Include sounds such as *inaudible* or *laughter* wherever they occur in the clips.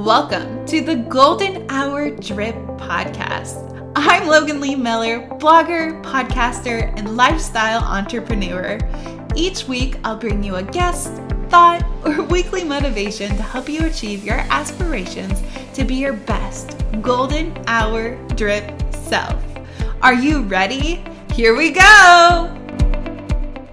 Welcome to the Golden Hour Drip Podcast. I'm Logan Lee Miller, blogger, podcaster, and lifestyle entrepreneur. Each week, I'll bring you a guest, thought, or *laughs* weekly motivation to help you achieve your aspirations to be your best Golden Hour Drip self. Are you ready? Here we go!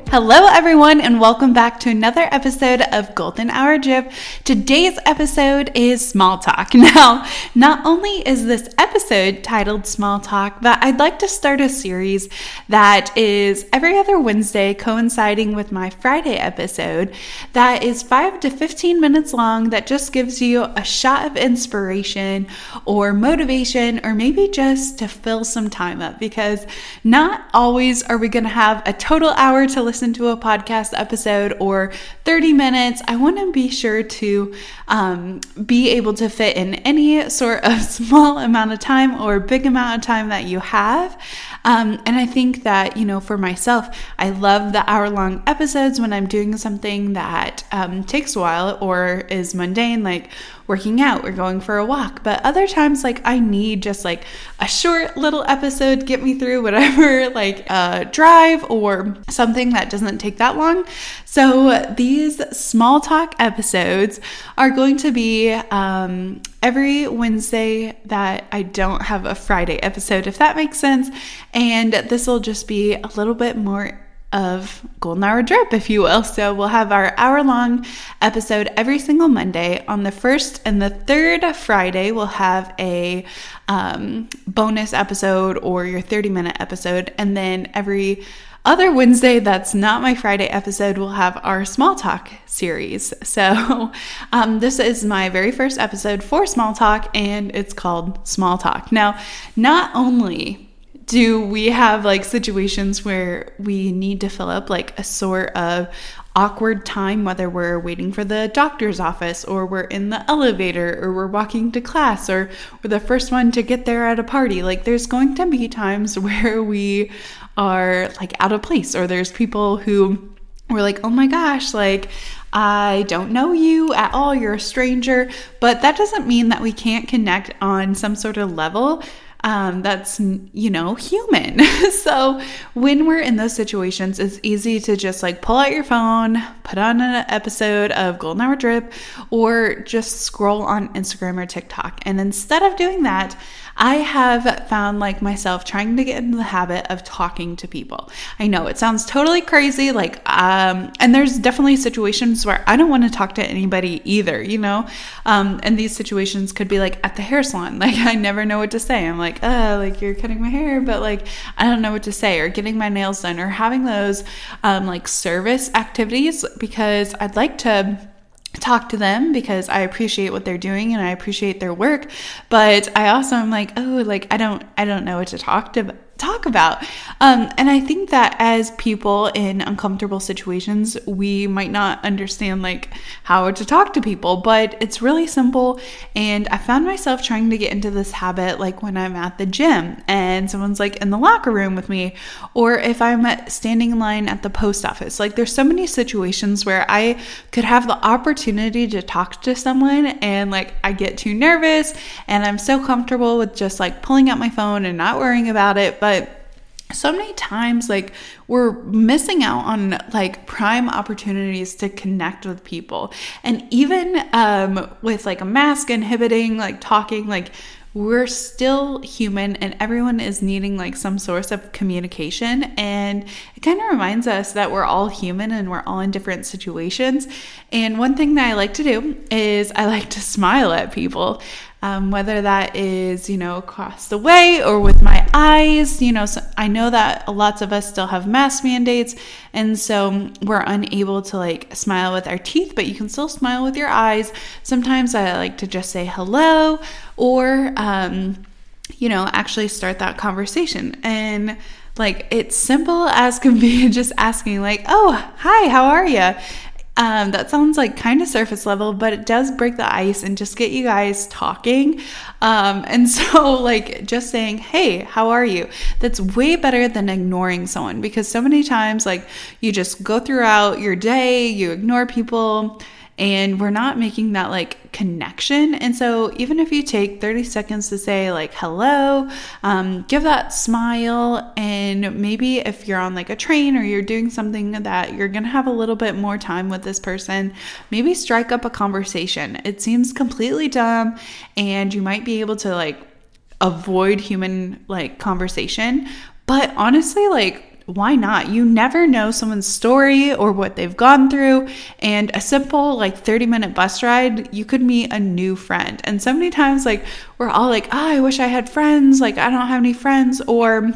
Hello, everyone, and welcome back to another episode of Golden Hour Drip. Today's episode is small talk. *laughs* Now, not only is this episode titled Small Talk, but I'd like to start a series that is every other Wednesday, coinciding with my Friday episode, that is 5 to 15 minutes long, that just gives you a shot of inspiration or motivation, or maybe just to fill some time up because not always are we going to have a total hour to listen listen to a podcast episode or 30 minutes, I want to be sure to um, be able to fit in any sort of *laughs* small amount of time or big amount of time that you have. Um, and I think that, you know, for myself, I love the hour long episodes when I'm doing something that um, takes a while or is mundane, like working out or going for a walk. But other times, like I need just like a short little episode, get me through whatever, *laughs* like a drive or something that doesn't take that long. So these small talk episodes are going to be um, every Wednesday that I don't have a Friday episode, if that makes sense. And this will just be a little bit more of Golden Hour Drip, if you will. So we'll have our hour long episode every single Monday. On the first and the third Friday, we'll have a um, bonus episode or your 30 minute episode. And then every other Wednesday, that's not my Friday episode, we'll have our small talk series. *laughs* So, um, this is my very first episode for small talk, and it's called Small Talk. Now, not only do we have like situations where we need to fill up like a sort of awkward time, whether we're waiting for the doctor's office or we're in the elevator or we're walking to class or we're the first one to get there at a party. Like, there's going to be times *laughs* where we are like out of place or there's people who we're like, oh my gosh, like, I don't know you at all, you're a stranger. But that doesn't mean that we can't connect on some sort of level um, that's, you know, human. *laughs* so when we're in those situations, it's easy to just like pull out your phone, put on an episode of Golden Hour Drip, or just scroll on Instagram or TikTok. And instead of doing that, I have found like myself trying to get into the habit of talking to people. I know it sounds totally crazy, like, um, and there's definitely situations where I don't want to talk to anybody either, you know? Um, and these situations could be like at the hair salon, *laughs* like, I never know what to say. I'm like, oh, like you're cutting my hair, but like, I don't know what to say, or getting my nails done, or having those um, like service activities because I'd like to talk to them because I appreciate what they're doing and I appreciate their work but I also am like oh like I don't I don't know what to talk to talk about. Um, and I think that as people in uncomfortable situations, we might not understand like how to talk to people, but it's really simple. And I found myself trying to get into this habit like when I'm at the gym and someone's like in the locker room with me, or if I'm standing in line at the post office. Like there's so many situations where I could have the opportunity to talk to someone and like I get too nervous and I'm so comfortable with just like pulling out my phone and not worrying about it. But so many times like we're missing out on like prime opportunities to connect with people and even um, with like a mask inhibiting like talking like we're still human and everyone is needing like some source of communication and it kind of reminds us that we're all human and we're all in different situations and one thing that i like to do is i like to smile at people um, whether that is, you know, across the way or with my eyes. You know, so I know that lots of us still have mask mandates, and so we're unable to like smile with our teeth, but you can still smile with your eyes. Sometimes I like to just say hello or, um, you know, actually start that conversation. And like it's simple as can be *laughs* just asking like oh hi how are you um, that sounds like kind of surface level, but it does break the ice and just get you guys talking. Um, and *laughs* so, like, just saying, hey, how are you? That's way better than ignoring someone because so many times, like, you just go throughout your day, you ignore people and we're not making that like connection. And so, even if you take 30 seconds to say, like, hello, um, give that smile, and maybe if you're on like a train or you're doing something that you're gonna have a little bit more time with this person, maybe strike up a conversation. It seems completely dumb, and you might be able to like avoid human like conversation. But honestly, like, why not? You never know someone's story or what they've gone through. And a simple, like 30 minute bus ride, you could meet a new friend. And so many times, like, we're all like, oh, I wish I had friends. Like, I don't have any friends. Or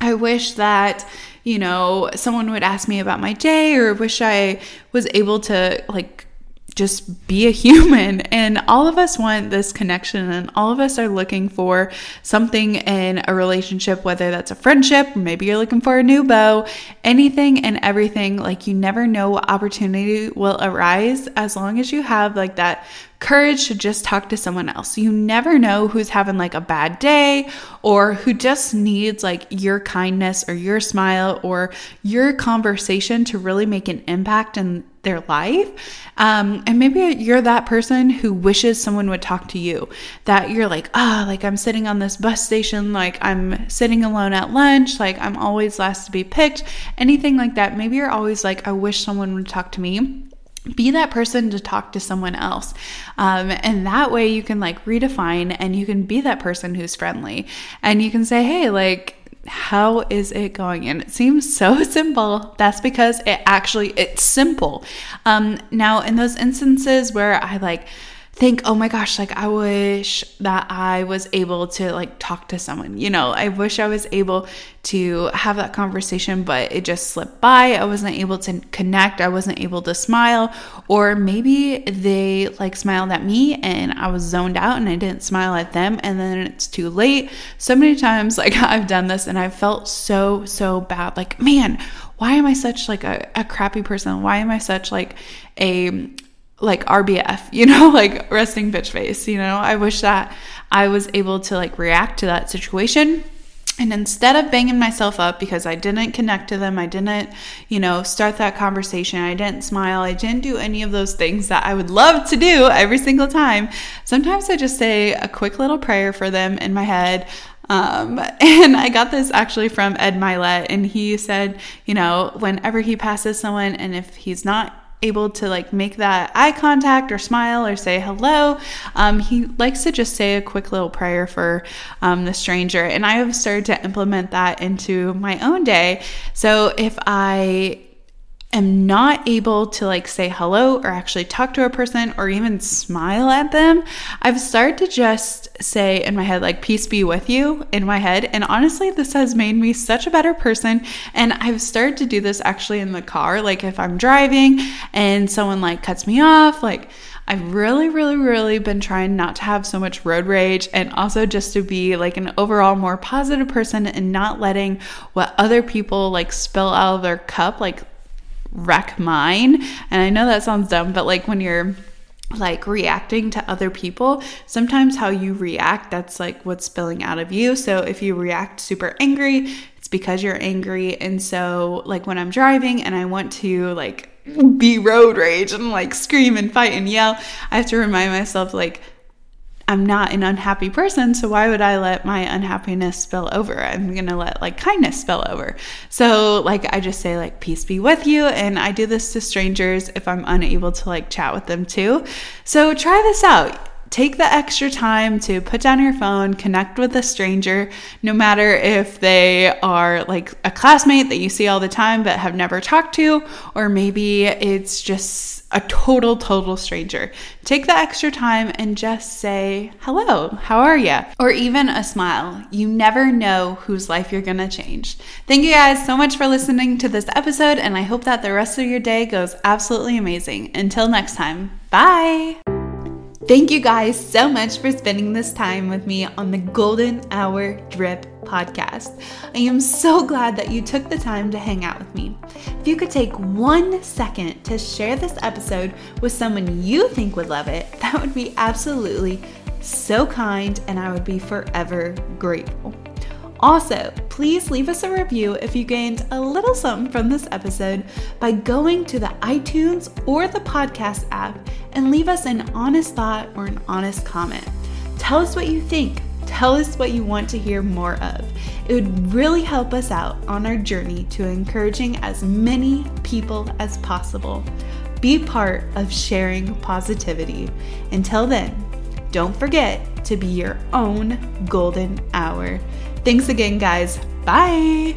I wish that, you know, someone would ask me about my day or wish I was able to, like, just be a *laughs* human. And all of us want this connection, and all of us are looking for something in a relationship, whether that's a friendship, maybe you're looking for a new beau, anything and everything. Like, you never know what opportunity will arise as long as you have like that courage to just talk to someone else. You never know who's having like a bad day or who just needs like your kindness or your smile or your conversation to really make an impact in their life. Um, and maybe you're that person who wishes someone would talk to you, that you're like, ah, oh, like I'm sitting on this bus station, like I'm sitting alone at lunch, like I'm always last to be picked, anything like that. Maybe you're always like, I wish someone would talk to me be that person to talk to someone else um, and that way you can like redefine and you can be that person who's friendly and you can say hey like how is it going? And it seems so *laughs* simple. That's because it actually it's simple. Um now in those instances where i like think, oh my gosh, like I wish that I was able to like talk to someone. You know, I wish I was able to have that conversation, but it just slipped by. I wasn't able to connect. I wasn't able to smile. Or maybe they like smiled at me and I was zoned out and I didn't smile at them. And then it's too late. So many times, *laughs* like I've done this and I felt so, so bad. Like, man, why am I such like a, a crappy person? Why am I such like a like RBF, you know, *laughs* like resting bitch face, you know. I wish that I was able to like react to that situation. And instead of banging myself up because I didn't connect to them, I didn't, you know, start that conversation, I didn't smile, I didn't do any of those things that I would love to do every single time. Sometimes I just say a quick little prayer for them in my head. Um, *laughs* and I got this actually from Ed Mylett, and he said, you know, whenever he passes someone, and if he's not able to like make that eye contact or smile or say hello, um, he likes to just say a quick little prayer for um, the stranger. And I have started to implement that into my own day. So if I am not able to like say hello or actually talk to a person or even smile at them, I've started to just say in my head, like, peace be with you in my head. And honestly, this has made me such a better person. And I've started to do this actually in the car. Like, if I'm driving and someone like cuts me off, like, I've really, really, really been trying not to have so much road rage and also just to be like an overall more positive person and not letting what other people like spill out of their cup like wreck mine. And I know that sounds dumb, but like when you're like reacting to other people, sometimes how you react, that's like what's spilling out of you. So if you react super angry, it's because you're angry. And so, like when I'm driving and I want to like be road rage and like scream and fight and yell, I have to remind myself, like, I'm not an unhappy person, so why would I let my unhappiness spill over? I'm going to let like kindness spill over. So, like I just say like peace be with you and I do this to strangers if I'm unable to like chat with them too. So, try this out take the extra time to put down your phone, connect with a stranger, no matter if they are like a classmate that you see all the time but have never talked to, or maybe it's just a total, total stranger. Take the extra time and just say, hello, how are you? Or even a smile. You never know whose life you're gonna change. Thank you guys so much for listening to this episode, and I hope that the rest of your day goes absolutely amazing. Until next time, bye. Thank you guys so much for spending this time with me on the Golden Hour Drip podcast. I am so glad that you took the time to hang out with me. If you could take one second to share this episode with someone you think would love it, that would be absolutely so kind and I would be forever grateful. Also, please leave us a review if you gained a little something from this episode by going to the iTunes or the podcast app and leave us an honest thought or an honest comment. Tell us what you think. Tell us what you want to hear more of. It would really help us out on our journey to encouraging as many people as possible. Be part of sharing positivity. Until then, don't forget to be your own golden hour. Thanks again, guys. Bye.